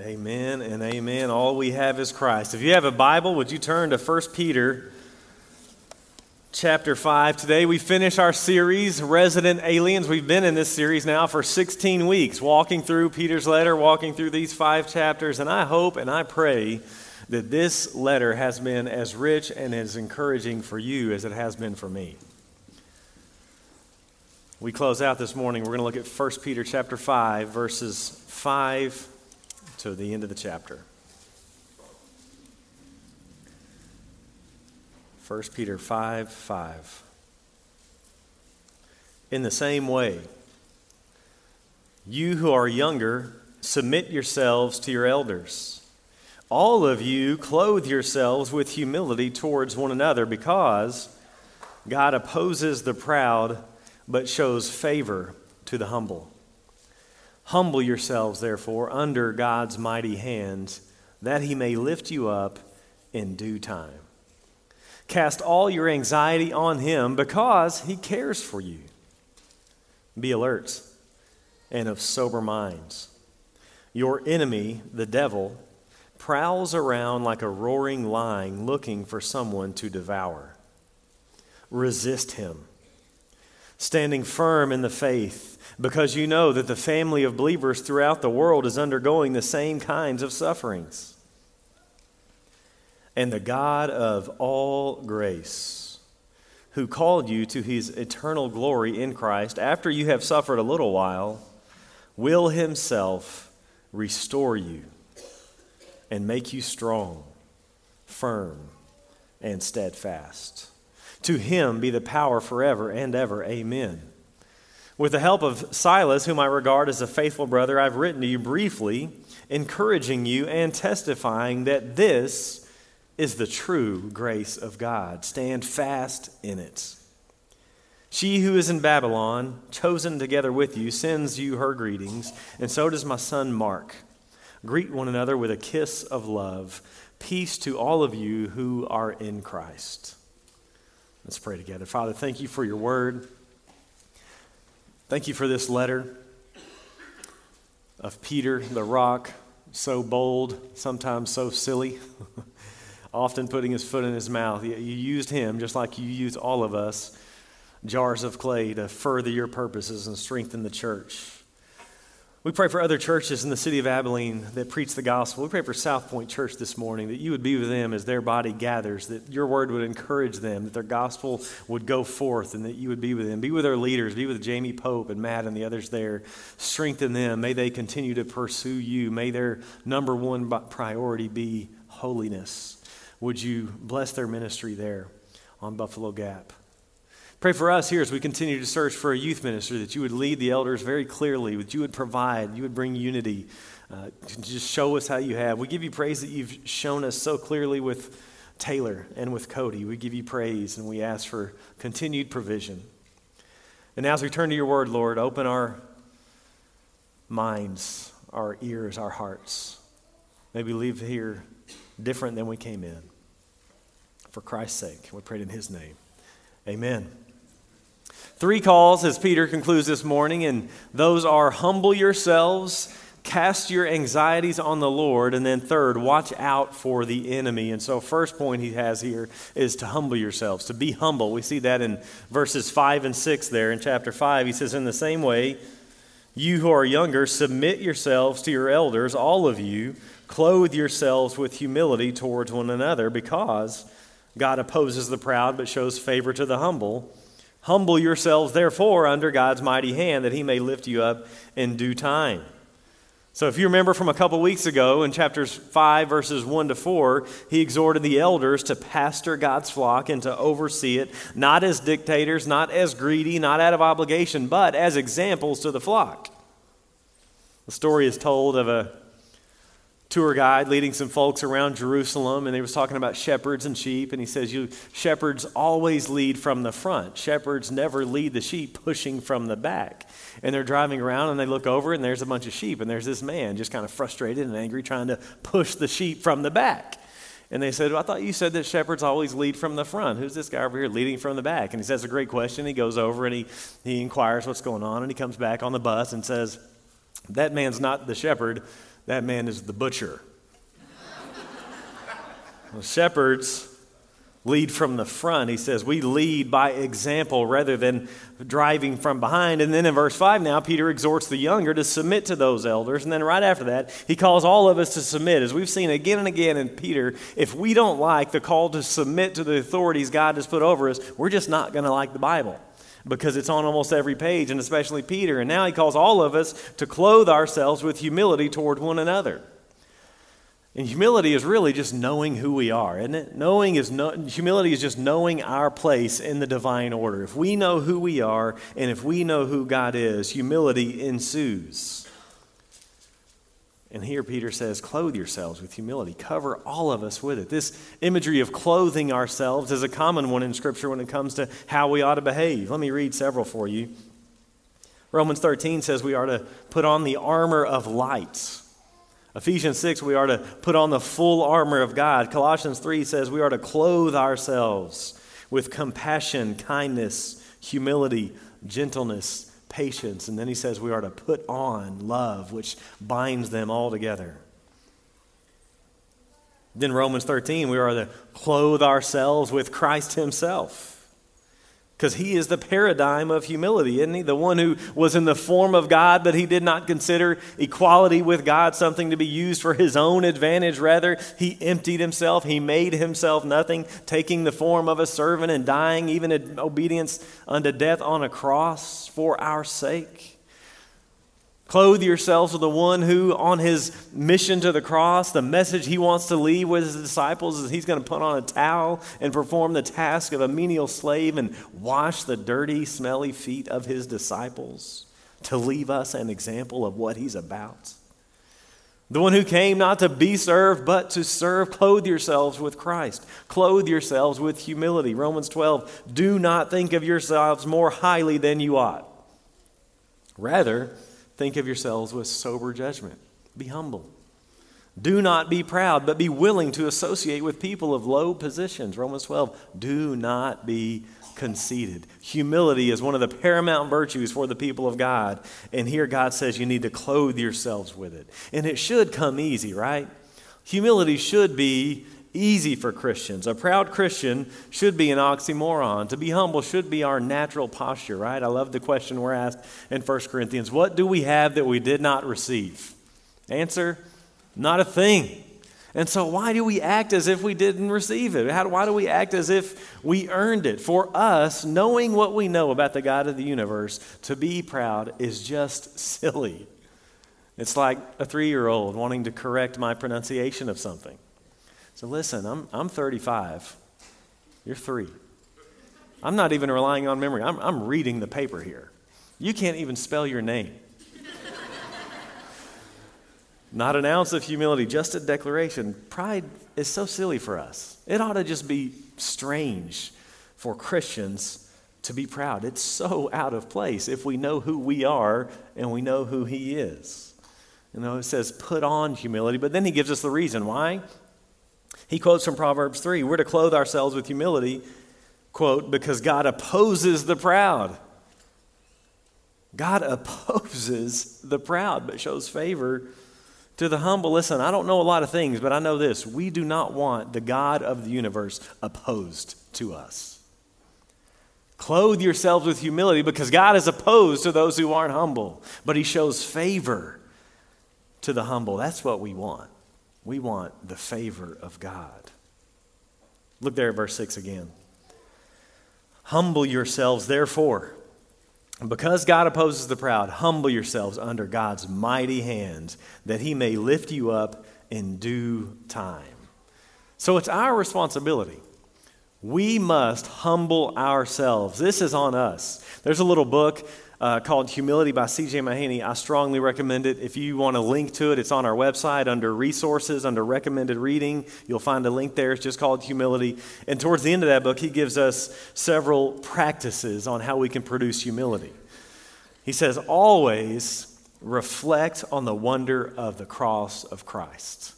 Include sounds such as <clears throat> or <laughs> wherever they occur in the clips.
Amen and amen. All we have is Christ. If you have a Bible, would you turn to 1 Peter chapter 5? Today we finish our series, Resident Aliens. We've been in this series now for 16 weeks, walking through Peter's letter, walking through these five chapters, and I hope and I pray that this letter has been as rich and as encouraging for you as it has been for me. We close out this morning. We're going to look at 1 Peter chapter 5 verses 5 to the end of the chapter. 1 Peter 5 5. In the same way, you who are younger, submit yourselves to your elders. All of you clothe yourselves with humility towards one another because God opposes the proud but shows favor to the humble. Humble yourselves, therefore, under God's mighty hands, that he may lift you up in due time. Cast all your anxiety on him because he cares for you. Be alert and of sober minds. Your enemy, the devil, prowls around like a roaring lion looking for someone to devour. Resist him, standing firm in the faith because you know that the family of believers throughout the world is undergoing the same kinds of sufferings. And the God of all grace, who called you to his eternal glory in Christ, after you have suffered a little while, will himself restore you and make you strong, firm, and steadfast. To him be the power forever and ever. Amen. With the help of Silas, whom I regard as a faithful brother, I've written to you briefly, encouraging you and testifying that this is the true grace of God. Stand fast in it. She who is in Babylon, chosen together with you, sends you her greetings, and so does my son Mark. Greet one another with a kiss of love. Peace to all of you who are in Christ. Let's pray together. Father, thank you for your word. Thank you for this letter of Peter the rock, so bold, sometimes so silly, <laughs> often putting his foot in his mouth. You used him just like you use all of us, jars of clay, to further your purposes and strengthen the church. We pray for other churches in the city of Abilene that preach the gospel. We pray for South Point Church this morning that you would be with them as their body gathers, that your word would encourage them, that their gospel would go forth, and that you would be with them. Be with our leaders, be with Jamie Pope and Matt and the others there. Strengthen them. May they continue to pursue you. May their number one priority be holiness. Would you bless their ministry there on Buffalo Gap? Pray for us here as we continue to search for a youth minister that you would lead the elders very clearly, that you would provide, you would bring unity. Uh, just show us how you have. We give you praise that you've shown us so clearly with Taylor and with Cody. We give you praise and we ask for continued provision. And as we turn to your word, Lord, open our minds, our ears, our hearts. May we leave here different than we came in. For Christ's sake, we pray in his name. Amen. Three calls as Peter concludes this morning, and those are humble yourselves, cast your anxieties on the Lord, and then third, watch out for the enemy. And so, first point he has here is to humble yourselves, to be humble. We see that in verses 5 and 6 there in chapter 5. He says, In the same way, you who are younger, submit yourselves to your elders, all of you, clothe yourselves with humility towards one another, because God opposes the proud but shows favor to the humble. Humble yourselves, therefore, under God's mighty hand, that he may lift you up in due time. So, if you remember from a couple weeks ago in chapters 5, verses 1 to 4, he exhorted the elders to pastor God's flock and to oversee it, not as dictators, not as greedy, not out of obligation, but as examples to the flock. The story is told of a tour guide leading some folks around Jerusalem, and he was talking about shepherds and sheep. And he says, "You shepherds always lead from the front. Shepherds never lead the sheep pushing from the back." And they're driving around, and they look over, and there's a bunch of sheep, and there's this man just kind of frustrated and angry, trying to push the sheep from the back. And they said, well, I thought you said that shepherds always lead from the front. Who's this guy over here leading from the back? And he says a great question. He goes over and he, he inquires what's going on, and he comes back on the bus and says, That man's not the shepherd that man is the butcher. well, shepherds lead from the front. He says, We lead by example rather than driving from behind. And then in verse 5 now, Peter exhorts the younger to submit to those elders. And then right after that, he calls all of us to submit. As we've seen again and again in Peter, if we don't like the call to submit to the authorities God has put over us, we're just not going to like the Bible because it's on almost every page, and especially Peter. And now he calls all of us to clothe ourselves with humility toward one another. And humility is really just knowing who we are, isn't it? Knowing is no, humility is just knowing our place in the divine order. If we know who we are and if we know who God is, humility ensues. And here Peter says, clothe yourselves with humility. Cover all of us with it. This imagery of clothing ourselves is a common one in Scripture when it comes to how we ought to behave. Let me read several for you. Romans 13 says we are to put on the armor of light. Ephesians 6, we are to put on the full armor of God. Colossians 3 says we are to clothe ourselves with compassion, kindness, humility, gentleness, patience. And then he says we are to put on love, which binds them all together. Then Romans 13, we are to clothe ourselves with Christ himself. Because he is the paradigm of humility, isn't he? The one who was in the form of God, but he did not consider equality with God something to be used for his own advantage. Rather, he emptied himself. He made himself nothing, taking the form of a servant and dying even in obedience unto death on a cross for our sake. Clothe yourselves with the one who, on his mission to the cross, the message he wants to leave with his disciples is he's going to put on a towel and perform the task of a menial slave and wash the dirty, smelly feet of his disciples to leave us an example of what he's about. The one who came not to be served, but to serve. Clothe yourselves with Christ. Clothe yourselves with humility. Romans 12. Do not think of yourselves more highly than you ought. Rather, Think of yourselves with sober judgment. Be humble. Do not be proud, but be willing to associate with people of low positions. Romans 12. Do not be conceited. Humility is one of the paramount virtues for the people of God. And here God says you need to clothe yourselves with it. And it should come easy, right? Humility should be easy for Christians. A proud Christian should be an oxymoron. To be humble should be our natural posture, right? I love the question we're asked in 1 Corinthians What do we have that we did not receive? Answer Not a thing. And so, why do we act as if we didn't receive it? How, why do we act as if we earned it? For us, knowing what we know about the God of the universe, to be proud is just silly. It's like a three year old wanting to correct my pronunciation of something. So listen, I'm, I'm 35. You're three. I'm not even relying on memory. I'm, I'm reading the paper here. You can't even spell your name. not an ounce of humility, just a declaration. Pride is so silly for us. It ought to just be strange for Christians to be proud. It's so out of place if we know who we are and we know who He is. You know, it says put on humility, but then He gives us the reason why. He quotes from Proverbs 3 We're to clothe ourselves with humility, quote, because God opposes the proud. God <laughs> opposes the proud, but shows favor to the humble. Listen, I don't know a lot of things, but I know this. We do not want the God of the universe opposed to us. Clothe yourselves with humility because God is opposed to those who aren't humble, but He shows favor to the humble. That's what we want. We want the favor of God. Look there at verse 6 again. Humble yourselves, therefore. Because God opposes the proud, humble yourselves under God's mighty hands, that he may lift you up in due time. So it's our responsibility. We must humble ourselves. This is on us. There's a little book uh, called Humility by C.J. Mahaney. I strongly recommend it. If you want a link to it, it's on our website under resources, under recommended reading. You'll find a link there. It's just called Humility. And towards the end of that book, he gives us several practices on how we can produce humility. He says, always reflect on the wonder of the cross of Christ.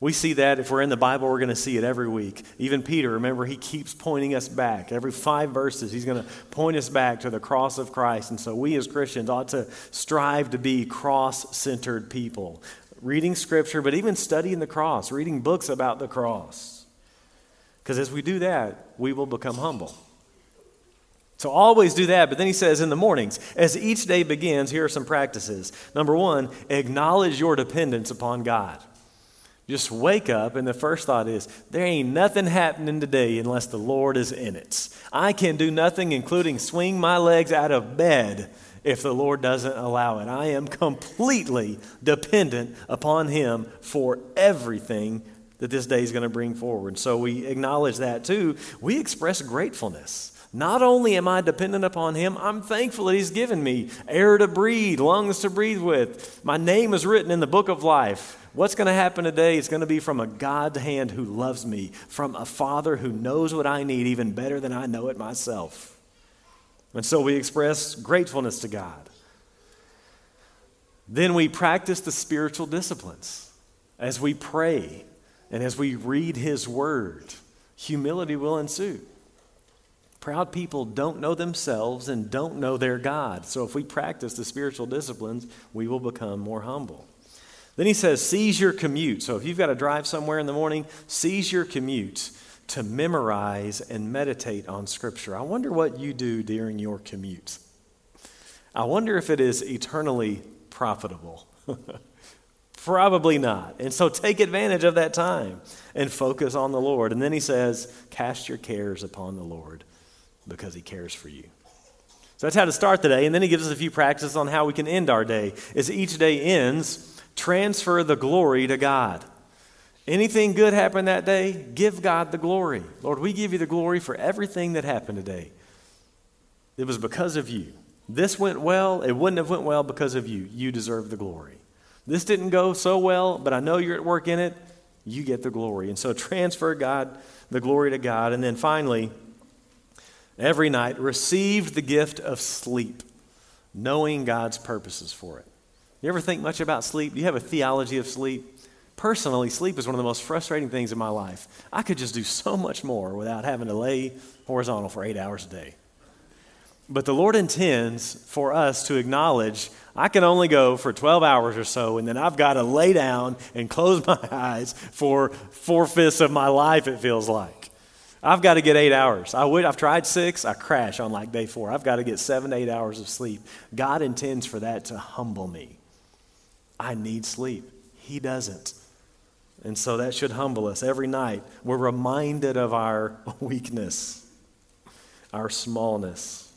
We see that if we're in the Bible, we're going to see it every week. Even Peter, remember, he keeps pointing us back. Every five verses, he's going to point us back to the cross of Christ. And so we as Christians ought to strive to be cross centered people, reading scripture, but even studying the cross, reading books about the cross. Because as we do that, we will become humble. So always do that. But then he says in the mornings, as each day begins, here are some practices. Number one, acknowledge your dependence upon God. Just wake up, and the first thought is, there ain't nothing happening today unless the Lord is in it. I can do nothing, including swing my legs out of bed, if the Lord doesn't allow it. I am completely dependent upon Him for everything that this day is going to bring forward. So we acknowledge that too. We express gratefulness. Not only am I dependent upon Him, I'm thankful that He's given me air to breathe, lungs to breathe with. My name is written in the book of life. What's going to happen today is going to be from a God hand who loves me, from a Father who knows what I need even better than I know it myself. And so we express gratefulness to God. Then we practice the spiritual disciplines as we pray and as we read His Word. Humility will ensue. Proud people don't know themselves and don't know their God. So if we practice the spiritual disciplines, we will become more humble. Then he says, seize your commute. So if you've got to drive somewhere in the morning, seize your commute to memorize and meditate on Scripture. I wonder what you do during your commute. I wonder if it is eternally profitable. <laughs> Probably not. And so take advantage of that time and focus on the Lord. And then he says, cast your cares upon the Lord because he cares for you. So that's how to start the day. And then he gives us a few practices on how we can end our day. As each day ends, transfer the glory to God. Anything good happened that day, give God the glory. Lord, we give you the glory for everything that happened today. It was because of you. This went well, it wouldn't have went well because of you. You deserve the glory. This didn't go so well, but I know you're at work in it. You get the glory. And so transfer God the glory to God. And then finally, every night received the gift of sleep, knowing God's purposes for it. You ever think much about sleep? Do you have a theology of sleep? Personally, sleep is one of the most frustrating things in my life. I could just do so much more without having to lay horizontal for eight hours a day. But the Lord intends for us to acknowledge I can only go for 12 hours or so, and then I've got to lay down and close <laughs> my eyes for four fifths of my life, it feels like. I've got to get eight hours. I would, I've tried six, I crash on like day four. I've got to get seven eight hours of sleep. God intends for that to humble me. I need sleep. He doesn't. And so that should humble us every night. We're reminded of our <laughs> weakness, our smallness.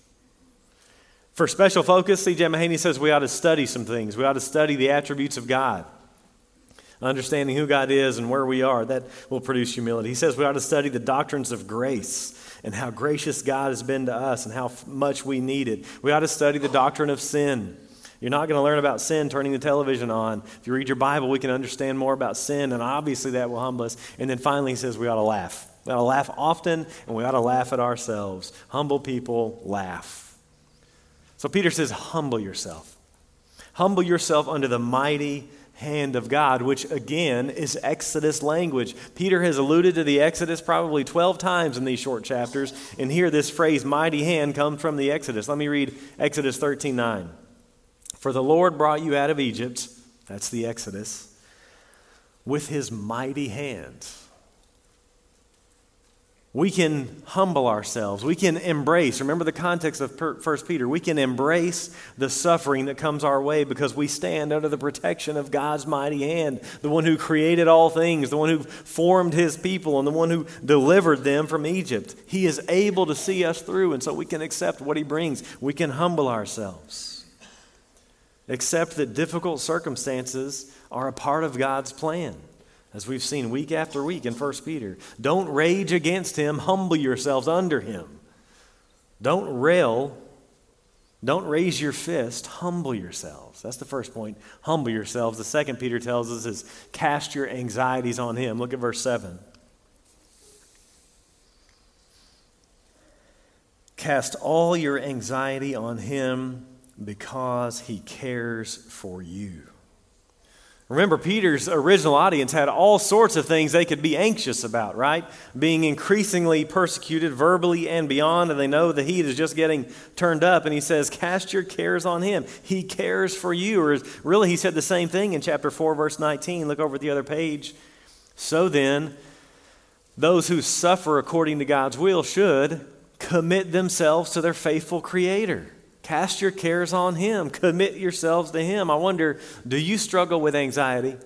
For special focus, C.J. Mahaney says we ought to study some things. We ought to study the attributes of God understanding who God is and where we are, that will produce humility. He says we ought to study the doctrines of grace and how gracious God has been to us and how much we need it. We ought to study the doctrine of sin. You're not going to learn about sin turning the television on. If you read your Bible, we can understand more about sin, and obviously that will humble us. And then finally, he says we ought to laugh. We ought to laugh often, and we ought to laugh at ourselves. Humble people laugh. So Peter says, humble yourself. Humble yourself under the mighty hand of God, which again is Exodus language. Peter has alluded to the Exodus probably 12 times in these short chapters, and here this phrase, mighty hand, comes from the Exodus. Let me read Exodus 13 9. For the Lord brought you out of Egypt, that's the Exodus, with his mighty hand we can humble ourselves. We can embrace. Remember the context of 1 Peter. We can embrace the suffering that comes our way because we stand under the protection of God's mighty hand, the one who created all things, the one who formed his people, and the one who delivered them from Egypt. He is able to see us through, and so we can accept what he brings. We can humble ourselves. Accept that difficult circumstances are a part of God's plan as we've seen week after week in 1 Peter. Don't rage against him, humble yourselves under him. Don't rail, don't raise your fist, humble yourselves. That's the first point. Humble yourselves. The second Peter tells us is cast your anxieties on him. Look at verse 7. Cast all your anxiety on him because he cares for you. Remember, Peter's original audience had all sorts of things they could be anxious about, right? Being increasingly persecuted verbally and beyond, and they know the heat is just getting turned up. And he says, Cast your cares on him. He cares for you. Or really, he said the same thing in chapter 4, verse 19. Look over at the other page. So then, those who suffer according to God's will should commit themselves to their faithful Creator. Cast your cares on Him. Commit yourselves to Him. I wonder, do you struggle with anxiety?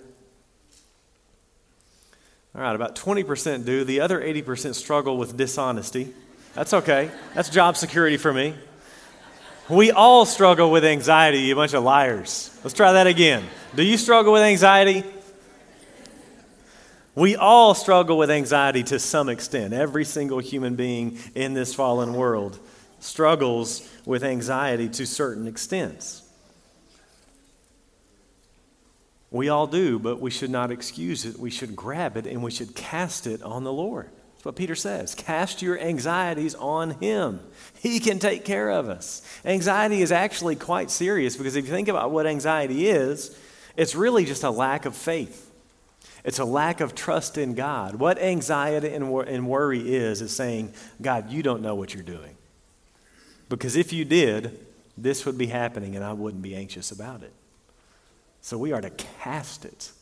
All right, about 20% do. The other 80% struggle with dishonesty. That's okay. That's job security for me. We all struggle with anxiety, you bunch of liars. Let's try that again. Do you struggle with anxiety? We all struggle with anxiety to some extent. Every single human being in this fallen world struggles with anxiety to certain extents. We all do, but we should not excuse it. We should grab it and we should cast it on the Lord. That's what Peter says. Cast your anxieties on Him. He can take care of us. Anxiety is actually quite serious because if you think about what anxiety is, it's really just a lack of faith. It's a lack of trust in God. What anxiety and, worry is, is saying, God, you don't know what you're doing. Because if you did, this would be happening and I wouldn't be anxious about it. So we are to cast it,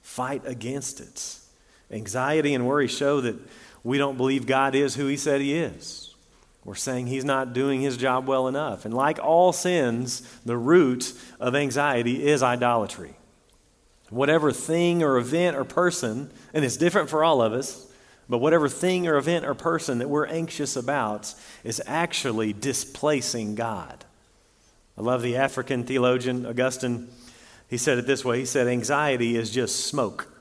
fight against it. Anxiety and worry show that we don't believe God is who He said He is. We're saying He's not doing His job well enough. And like all sins, the root of anxiety is idolatry. Whatever thing or event or person, and it's different for all of us, but whatever thing or event or person that we're anxious about is actually displacing God. I love the African theologian Augustine. He said it this way He said, Anxiety is just smoke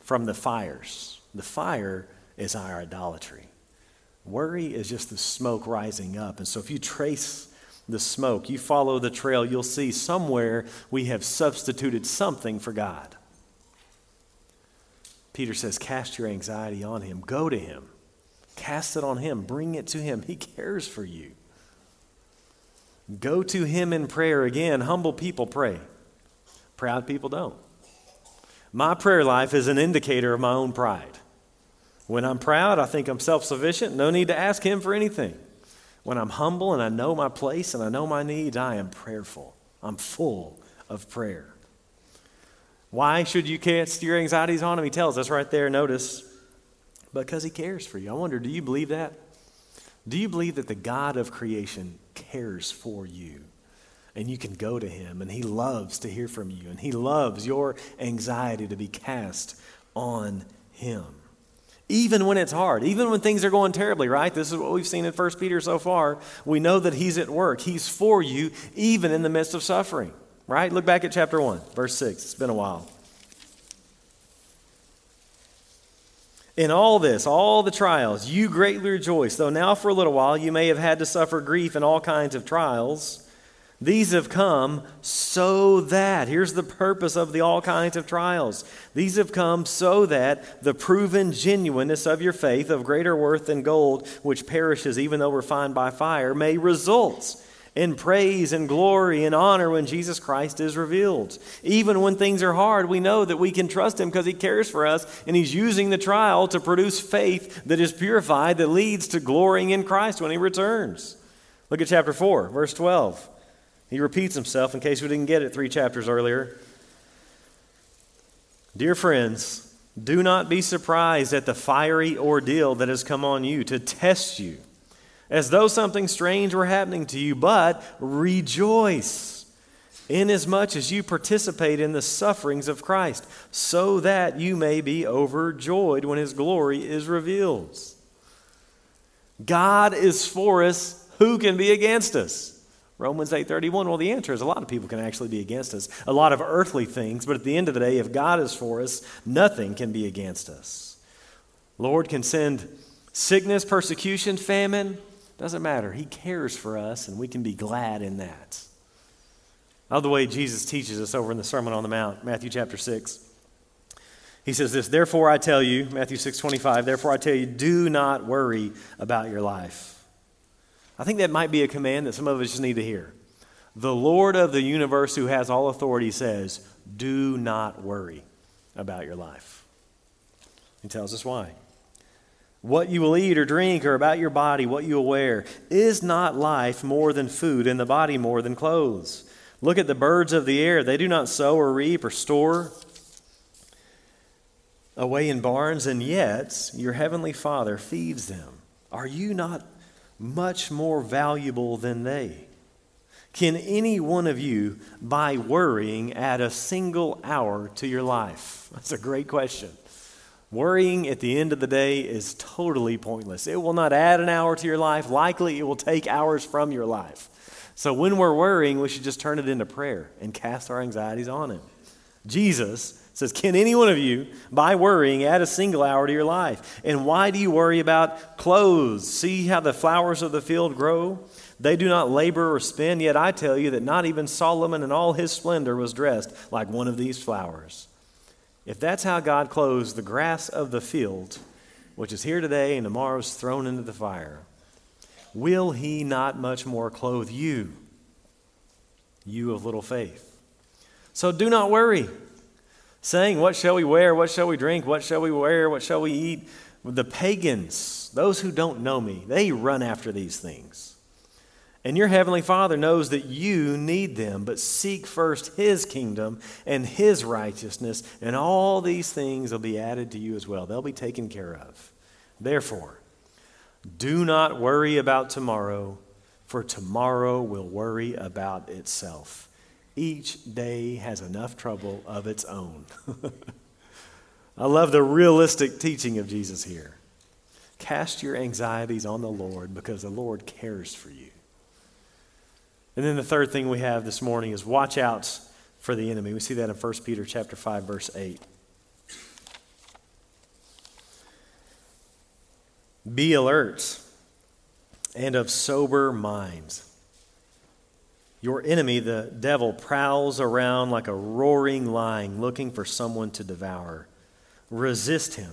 from the fires. The fire is our idolatry. Worry is just the smoke rising up. And so if you trace the smoke, you follow the trail, you'll see somewhere we have substituted something for God. Peter says, Cast your anxiety on him. Go to him. Cast it on him. Bring it to him. He cares for you. Go to him in prayer. Again, humble people pray, proud people don't. My prayer life is an indicator of my own pride. When I'm proud, I think I'm self sufficient. No need to ask him for anything. When I'm humble and I know my place and I know my needs, I am prayerful. I'm full of prayer. Why should you cast your anxieties on him? He tells us right there, notice, because he cares for you. I wonder, do you believe that? Do you believe that the God of creation cares for you? And you can go to him, and he loves to hear from you, and he loves your anxiety to be cast on him. Even when it's hard, even when things are going terribly, right? This is what we've seen in 1 Peter so far. We know that he's at work. He's for you, even in the midst of suffering. Right? Look back at chapter 1, verse 6. It's been a while. In all this, all the trials, you greatly rejoice, though now for a little while you may have had to suffer grief in all kinds of trials. These have come so that, here's the purpose of the all kinds of trials. These have come so that the proven genuineness of your faith, of greater worth than gold, which perishes even though refined by fire, may result in praise and glory and honor when Jesus Christ is revealed. Even when things are hard, we know that we can trust Him because He cares for us and He's using the trial to produce faith that is purified that leads to glorying in Christ when He returns. Look at chapter 4, verse 12. He repeats himself in case we didn't get it three chapters earlier. Dear friends, do not be surprised at the fiery ordeal that has come on you to test you as though something strange were happening to you, but rejoice inasmuch as you participate in the sufferings of Christ, so that you may be overjoyed when his glory is revealed. God is for us, who can be against us? Romans 8:31 well the answer is a lot of people can actually be against us a lot of earthly things but at the end of the day if God is for us nothing can be against us Lord can send sickness persecution famine doesn't matter. He cares for us, and we can be glad in that. The way Jesus teaches us over in the Sermon on the Mount, Matthew chapter 6. He says this, Therefore I tell you, Matthew 6 25, therefore I tell you, do not worry about your life. I think that might be a command that some of us just need to hear. The Lord of the universe, who has all authority, says, Do not worry about your life. He tells us why. What you will eat or drink, or about your body, what you will wear. Is not life more than food, and the body more than clothes? Look at the birds of the air. They do not sow or reap or store away in barns, and yet your heavenly Father feeds them. Are you not much more valuable than they? Can any one of you, by worrying, add a single hour to your life? <laughs> That's a great question. Worrying at the end of the day is totally pointless. It will not add an hour to your life. Likely, it will take hours from your life. So, when we're worrying, we should just turn it into prayer and cast our anxieties on Him. Jesus says, Can any one of you, by worrying, add a single hour to your life? And why do you worry about clothes? See how the flowers of the field grow? They do not labor or spin, yet I tell you that not even Solomon in all his splendor was dressed like one of these flowers. If that's how God clothes the grass of the field, which is here today and tomorrow is thrown into the fire, will he not much more clothe you, you of little faith? So do not worry, saying, What shall we wear? What shall we drink? What shall we wear? What shall we eat? The pagans, those who don't know me, they run after these things. And your heavenly Father knows that you need them, but seek first his kingdom and his righteousness, and all these things will be added to you as well. They'll be taken care of. Therefore, do not worry about tomorrow, for tomorrow will worry about itself. Each day has enough trouble of its own. <laughs> I love the realistic teaching of Jesus here. Cast your anxieties on the Lord because the Lord cares for you. And then the third thing we have this morning is watch out for the enemy. We see that in 1 Peter chapter 5 verse 8. Be alert and of sober minds. Your enemy, the devil, prowls around like a roaring lion looking for someone to devour. Resist him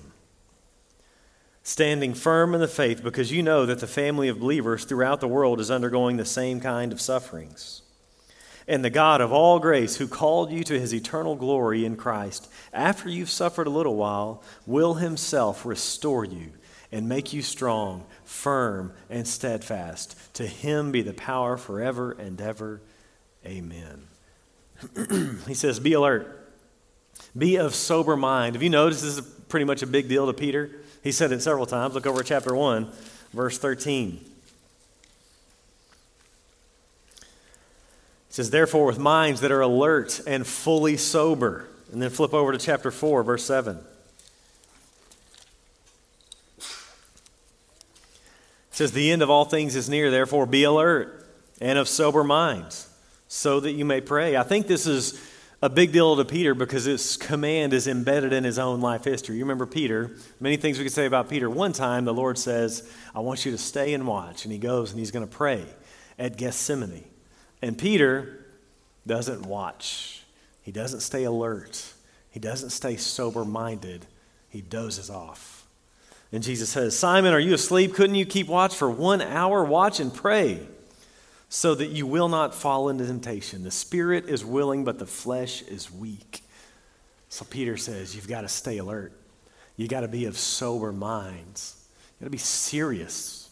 standing firm in the faith because you know that the family of believers throughout the world is undergoing the same kind of sufferings. And the God of all grace, who called you to his eternal glory in Christ, after you've suffered a little while, will himself restore you and make you strong, firm, and steadfast. To him be the power forever and ever. Amen. <clears throat> he says, Be alert, be of sober mind. Have you noticed this is pretty much a big deal to Peter? He said it several times. Look over chapter 1, verse 13. It says, Therefore, with minds that are alert and fully sober. And then flip over to chapter 4, verse 7. It says, The end of all things is near, therefore be alert and of sober minds, so that you may pray. I think this is a big deal to Peter because this command is embedded in his own life history. You remember Peter, many things we could say about Peter. One time, the Lord says, I want you to stay and watch. And he goes and he's going to pray at Gethsemane. And Peter doesn't watch, he doesn't stay alert, he doesn't stay sober minded, he dozes off. And Jesus says, Simon, are you asleep? Couldn't you keep watch for one hour? Watch and pray so that you will not fall into temptation. The spirit is willing, but the flesh is weak. So Peter says, You've got to stay alert. You got to be of sober minds. You got to be serious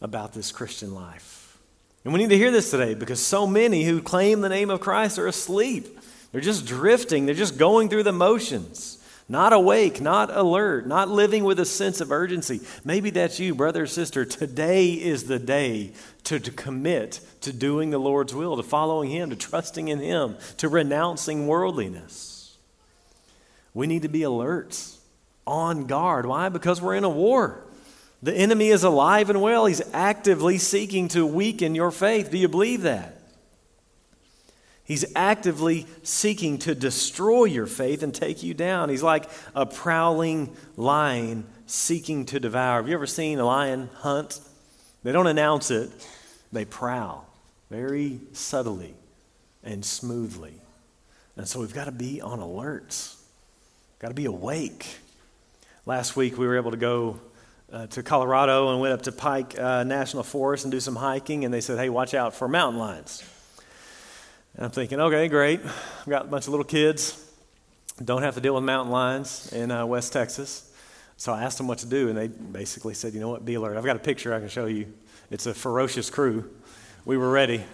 about this Christian life. And we need to hear this today because so many who claim the name of Christ are asleep. They're just drifting, they're just going through the motions not awake, not alert, not living with a sense of urgency. Maybe that's you, brother or sister. Today is the day to, to commit to doing the Lord's will, to following Him, to trusting in Him, to renouncing worldliness. We need to be alert, on guard. Why? Because we're in a war. The enemy is alive and well. He's actively seeking to weaken your faith. Do you believe that? He's actively seeking to destroy your faith and take you down. He's like a prowling lion seeking to devour. Have you ever seen a lion hunt? They don't announce it, they prowl very subtly and smoothly. And so we've got to be on alert, got to be awake. Last week we were able to go uh, to Colorado and went up to Pike uh, National Forest and do some hiking, and they said, hey, watch out for mountain lions. And I'm thinking, okay, great. I've got a bunch of little kids. Don't have to deal with mountain lions in uh, West Texas. So I asked them what to do, and they basically said, you know what, be alert. I've got a picture I can show you. It's a ferocious crew. We were ready.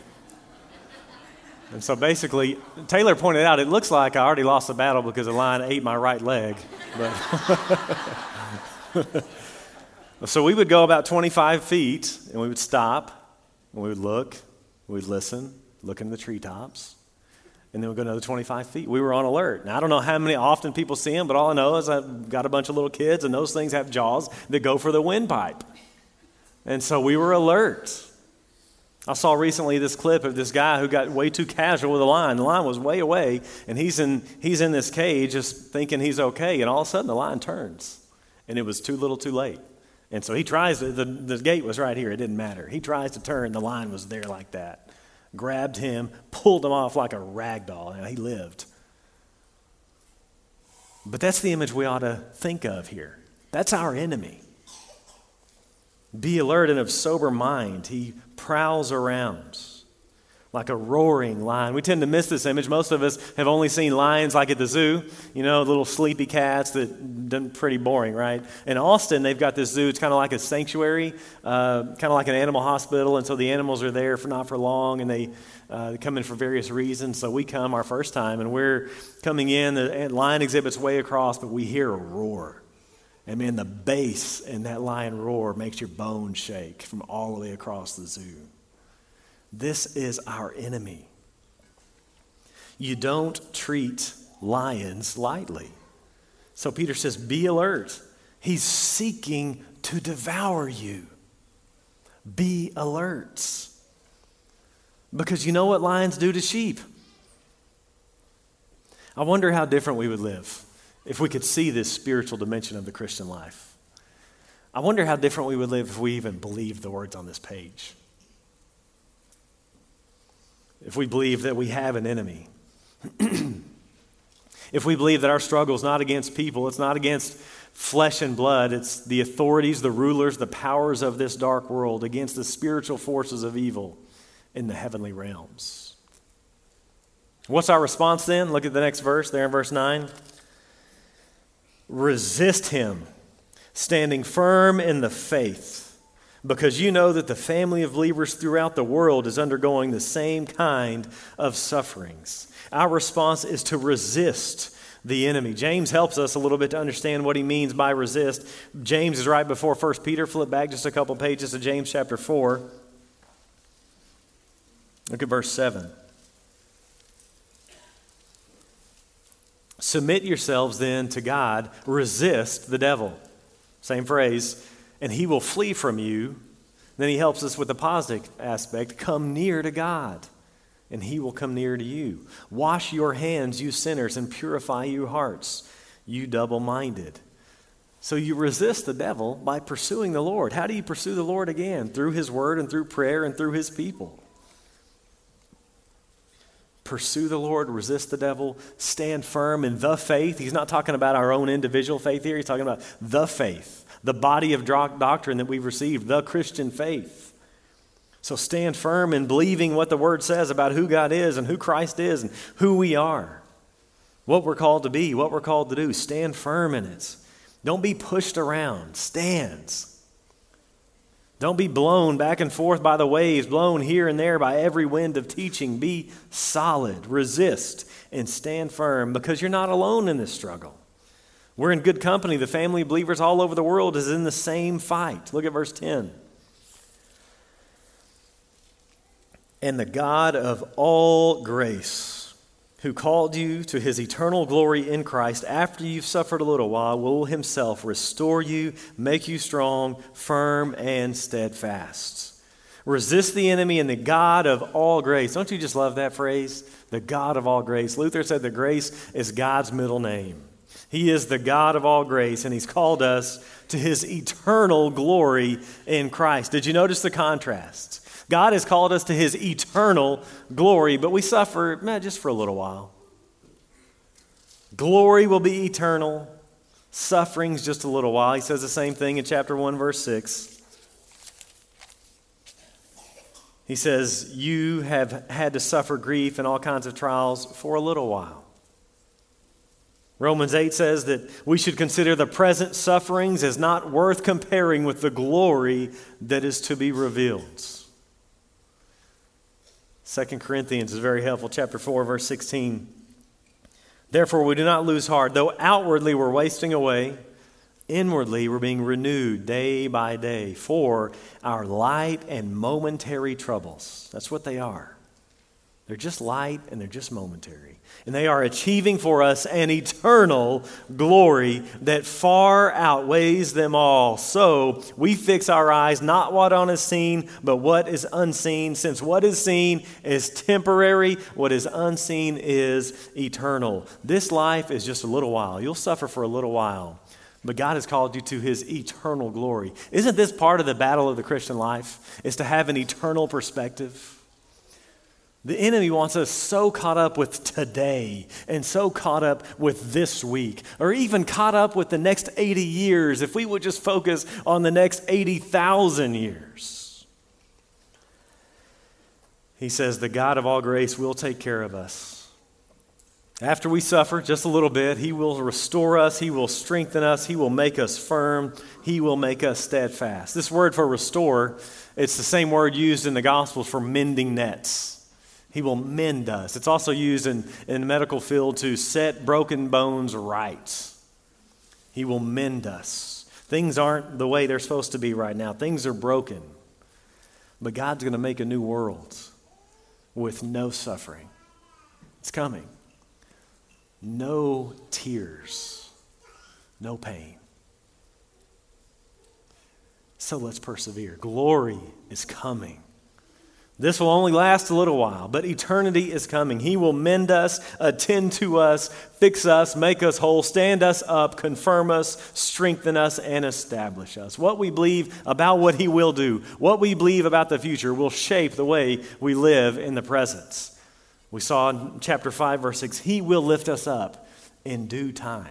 And so basically, Taylor pointed out, it looks like I already lost the battle because a lion ate my right leg. But <laughs> so we would go about 25 feet, and we would stop, and we would look, we'd listen, look in the treetops, and then we'd go another 25 feet. We were on alert. Now, I don't know how many often people see them, but all I know is I've got a bunch of little kids, and those things have jaws that go for the windpipe. And so we were alert. I saw recently this clip of this guy who got way too casual with the line. The line was way away, and he's in, he's in this cage just thinking he's okay, and all of a sudden the line turns, and it was too little too late. And so he tries, to, the, the gate was right here, it didn't matter. He tries to turn, the line was there like that. Grabbed him, pulled him off like a rag doll, and he lived. But that's the image we ought to think of here. That's our enemy. Be alert and of sober mind. He prowls around like a roaring lion. We tend to miss this image. Most of us have only seen lions like at the zoo, you know, little sleepy cats that pretty boring, right? In Austin, they've got this zoo. It's kind of like a sanctuary, uh, kind of like an animal hospital, and so the animals are there for not for long, and they, uh, come in for various reasons. So we come our first time, and we're coming in. The lion exhibits way across, but we hear a roar. I mean, the bass in that lion roar makes your bones shake from all the way across the zoo. This is our enemy. You don't treat lions lightly. So Peter says, Be alert. He's seeking to devour you. Be alert. Because you know what lions do to sheep? I wonder how different we would live if we could see this spiritual dimension of the Christian life. I wonder how different we would live if we even believed the words on this page. If we believe that we have an enemy. <clears throat> if we believe that our struggle is not against people, it's not against flesh and blood, it's the authorities, the rulers, the powers of this dark world, against the spiritual forces of evil in the heavenly realms. What's our response then? Look at the next verse there in verse 9 resist him, standing firm in the faith, because you know that the family of believers throughout the world is undergoing the same kind of sufferings. Our response is to resist the enemy. James helps us a little bit to understand what he means by resist. James is right before 1 Peter. Flip back just a couple pages to James chapter 4. Look at verse 7. Submit yourselves then to God, resist the devil. Same phrase, and he will flee from you. Then he helps us with the positive aspect come near to God, and he will come near to you. Wash your hands, you sinners, and purify your hearts, you double minded. So you resist the devil by pursuing the Lord. How do you pursue the Lord again? Through his word and through prayer and through his people pursue the Lord, resist the devil, stand firm in the faith. He's not talking about our own individual faith here, he's talking about the faith, the body of doctrine that we've received, the Christian faith. So stand firm in believing what the Word says about who God is and who Christ is and who we are, what we're called to be, what we're called to do. Stand firm in it. Don't be pushed around. Stand. Don't be blown back and forth by the waves, blown here and there by every wind of teaching. Be solid, resist, and stand firm because you're not alone in this struggle. We're in good company. The family of believers all over the world is in the same fight. Look at verse 10. And the God of all grace who called you to his eternal glory in Christ after you've suffered a little while, will himself restore you, make you strong, firm, and steadfast. Resist the enemy and the God of all grace. Don't you just love that phrase? The God of all grace. Luther said the grace is God's middle name. He is the God of all grace, and He's called us to His eternal glory in Christ. Did you notice the contrast? God has called us to his eternal glory, but we suffer man, just for a little while. Glory will be eternal, suffering's just a little while. He says the same thing in chapter 1, verse 6. He says, You have had to suffer grief and all kinds of trials for a little while. Romans 8 says that we should consider the present sufferings as not worth comparing with the glory that is to be revealed. 2 Corinthians is very helpful, chapter 4, verse 16. Therefore, we do not lose heart. Though outwardly we're wasting away, inwardly we're being renewed day by day for our light and momentary troubles. That's what they are. They're just light and they're just momentary and they are achieving for us an eternal glory that far outweighs them all. So we fix our eyes not what on is seen, but what is unseen, since what is seen is temporary, what is unseen is eternal. This life is just a little while. You'll suffer for a little while. But God has called you to his eternal glory. Isn't this part of the battle of the Christian life? Is to have an eternal perspective? The enemy wants us so caught up with today and so caught up with this week, or even caught up with the next 80 years if we would just focus on the next 80,000 years. He says, The God of all grace will take care of us. After we suffer just a little bit, He will restore us, He will strengthen us, He will make us firm, He will make us steadfast. This word for restore, it's the same word used in the Gospels for mending nets. He will mend us. It's also used in, in the medical field to set broken bones right. He will mend us. Things aren't the way they're supposed to be right now, things are broken. But God's going to make a new world with no suffering. It's coming. No tears, no pain. So let's persevere. Glory is coming. This will only last a little while, but eternity is coming. He will mend us, attend to us, fix us, make us whole, stand us up, confirm us, strengthen us, and establish us. What we believe about what He will do, what we believe about the future, will shape the way we live in the presence. We saw in chapter 5, verse 6 He will lift us up in due time,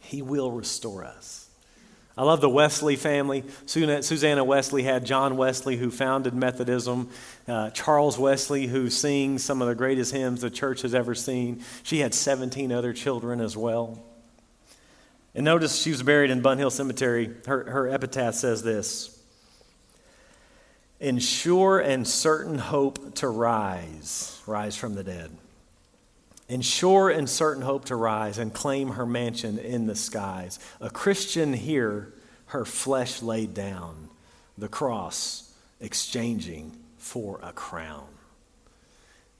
He will restore us. I love the Wesley family. Susanna Wesley had John Wesley, who founded Methodism, uh, Charles Wesley, who sings some of the greatest hymns the church has ever seen. She had 17 other children as well. And notice she was buried in Bunhill Cemetery. Her, her epitaph says this In sure and certain hope to rise, rise from the dead in sure and certain hope to rise and claim her mansion in the skies. A Christian here, her flesh laid down, the cross exchanging for a crown.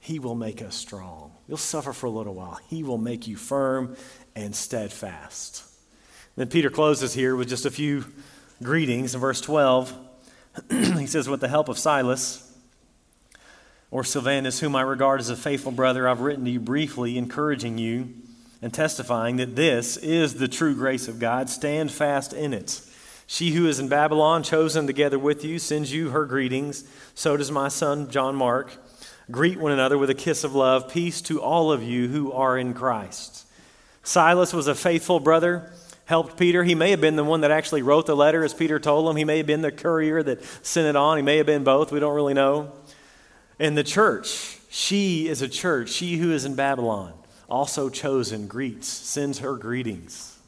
He will make us strong. You'll suffer for a little while. He will make you firm and steadfast. Then Peter closes here with just a few greetings. In verse 12, <clears throat> he says, With the help of Silas, or Silvanus, whom I regard as a faithful brother, I've written to you briefly, encouraging you and testifying that this is the true grace of God. Stand fast in it. She who is in Babylon, chosen together with you, sends you her greetings. So does my son, John Mark. Greet one another with a kiss of love. Peace to all of you who are in Christ. Silas was a faithful brother, helped Peter. He may have been the one that actually wrote the letter, as Peter told him. He may have been the courier that sent it on. He may have been both. We don't really know. And the church, she is a church, she who is in Babylon, also chosen, greets, sends her greetings.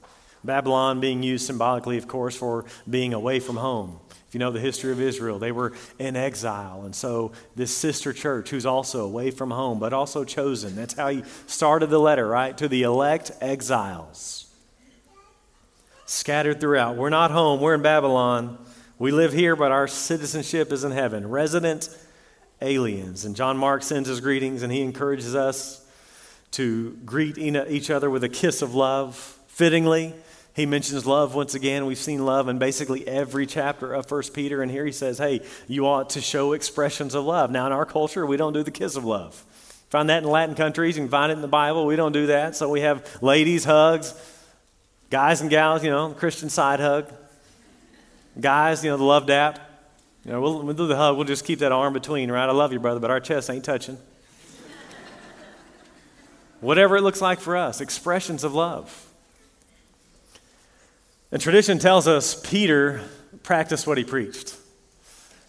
Babylon being used symbolically, of course, for being away from home. If you know the history of Israel, they were in exile. And so, this sister church, who's also away from home, but also chosen, that's how he started the letter, right? To the elect exiles. Scattered throughout. We're not home, we're in Babylon. We live here, but our citizenship is in heaven. Resident aliens. And John Mark sends his greetings and he encourages us to greet each other with a kiss of love. Fittingly, he mentions love once again. We've seen love in basically every chapter of 1 Peter, and here he says, hey, you ought to show expressions of love. Now, in our culture, we don't do the kiss of love. Find that in Latin countries, you can find it in the Bible. We don't do that. So we have ladies' hugs, guys and gals, you know, Christian side hug. Guys, you know, the love dap. You know, we'll, we'll do the hug. We'll just keep that arm between, right? I love you, brother, but our chest ain't touching. Whatever it looks like for us, expressions of love. And tradition tells us Peter practiced what he preached.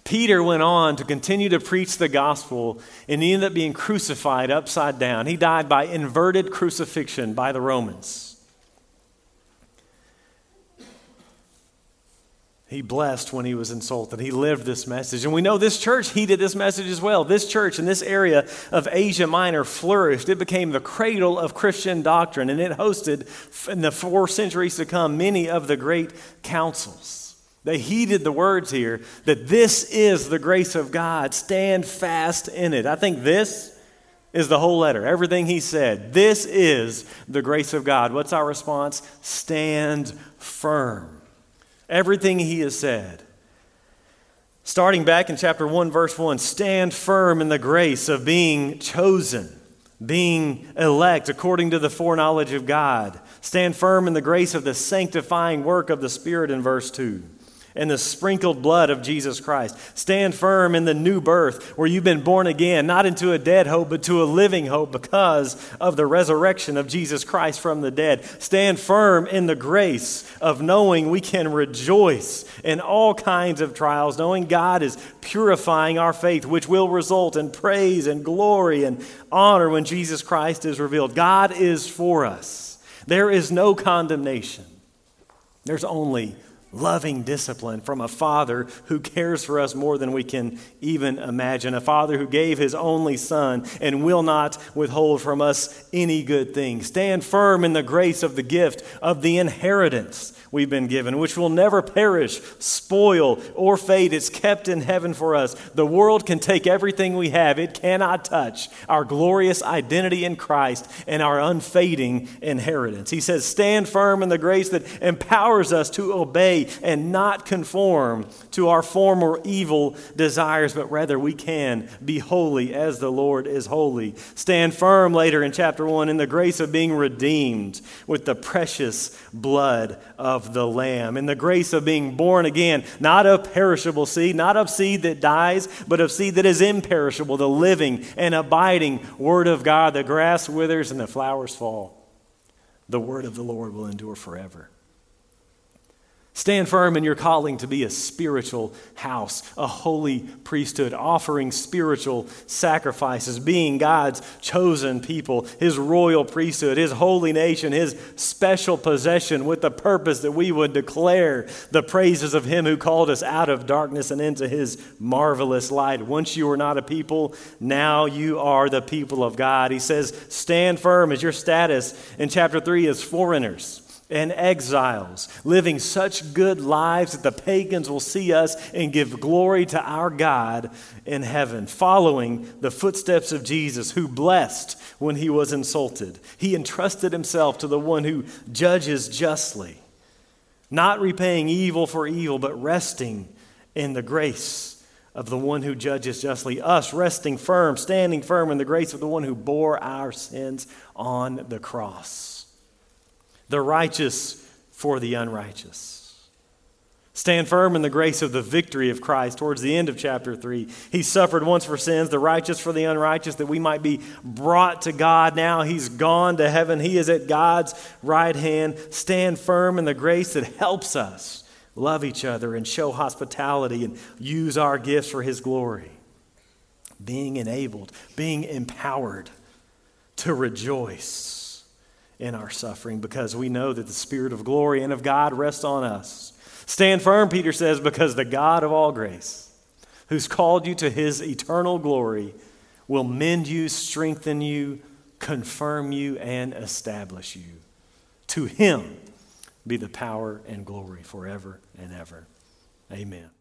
Peter went on to continue to preach the gospel and he ended up being crucified upside down. He died by inverted crucifixion by the Romans. He blessed when he was insulted. He lived this message. And we know this church heeded this message as well. This church in this area of Asia Minor flourished. It became the cradle of Christian doctrine, and it hosted, in the four centuries to come, many of the great councils. They heeded the words here that this is the grace of God. Stand fast in it. I think this is the whole letter, everything he said. This is the grace of God. What's our response? Stand firm everything he has said. Starting back in chapter 1, verse 1 stand firm in the grace of being chosen, being elect according to the foreknowledge of God. Stand firm in the grace of the sanctifying work of the Spirit in verse 2 and the sprinkled blood of Jesus Christ. Stand firm in the new birth where you've been born again, not into a dead hope, but to a living hope because of the resurrection of Jesus Christ from the dead. Stand firm in the grace of knowing we can rejoice in all kinds of trials, knowing God is purifying our faith, which will result in praise and glory and honor when Jesus Christ is revealed. God is for us. There is no condemnation. There's only loving discipline from a father who cares for us more than we can even imagine. A father who gave his only son and will not withhold from us any good thing. Stand firm in the grace of the gift of the inheritance we've been given, which will never perish, spoil, or fade. It's kept in heaven for us. The world can take everything we have, it cannot touch our glorious identity in Christ and our unfading inheritance. He says, Stand firm in the grace that empowers us to obey and not conform to our former evil desires, but rather we can be holy as the Lord is holy. Stand firm later in chapter 1 in the grace of being redeemed with the precious blood the Lamb, in the grace of being born again, not of perishable seed, not of seed that dies, but of seed that is imperishable, the living and abiding Word of God. The grass withers and the flowers fall. The Word of the Lord will endure forever. Stand firm in your calling to be a spiritual house, a holy priesthood, offering spiritual sacrifices, being God's chosen people, His royal priesthood, His holy nation, His special possession, with the purpose that we would declare the praises of Him who called us out of darkness and into His marvelous light. Once you were not a people, now you are the people of God. He says, Stand firm as your status in chapter 3 as foreigners and exiles, living such good lives that the pagans will see us and give glory to our God in heaven, following the footsteps of Jesus, who blessed when he was insulted. He entrusted himself to the one who judges justly, not repaying evil for evil, but resting in the grace of the one who judges justly. Us resting firm, standing firm in the grace of the one who bore our sins on the cross the righteous for the unrighteous. Stand firm in the grace of the victory of Christ towards the end of chapter 3. He suffered once for sins, the righteous for the unrighteous, that we might be brought to God. Now he's gone to heaven. He is at God's right hand. Stand firm in the grace that helps us love each other and show hospitality and use our gifts for his glory. Being enabled, being empowered to rejoice in our suffering because we know that the Spirit of glory and of God rests on us. Stand firm, Peter says, because the God of all grace, who's called you to his eternal glory, will mend you, strengthen you, confirm you, and establish you. To him be the power and glory forever and ever. Amen.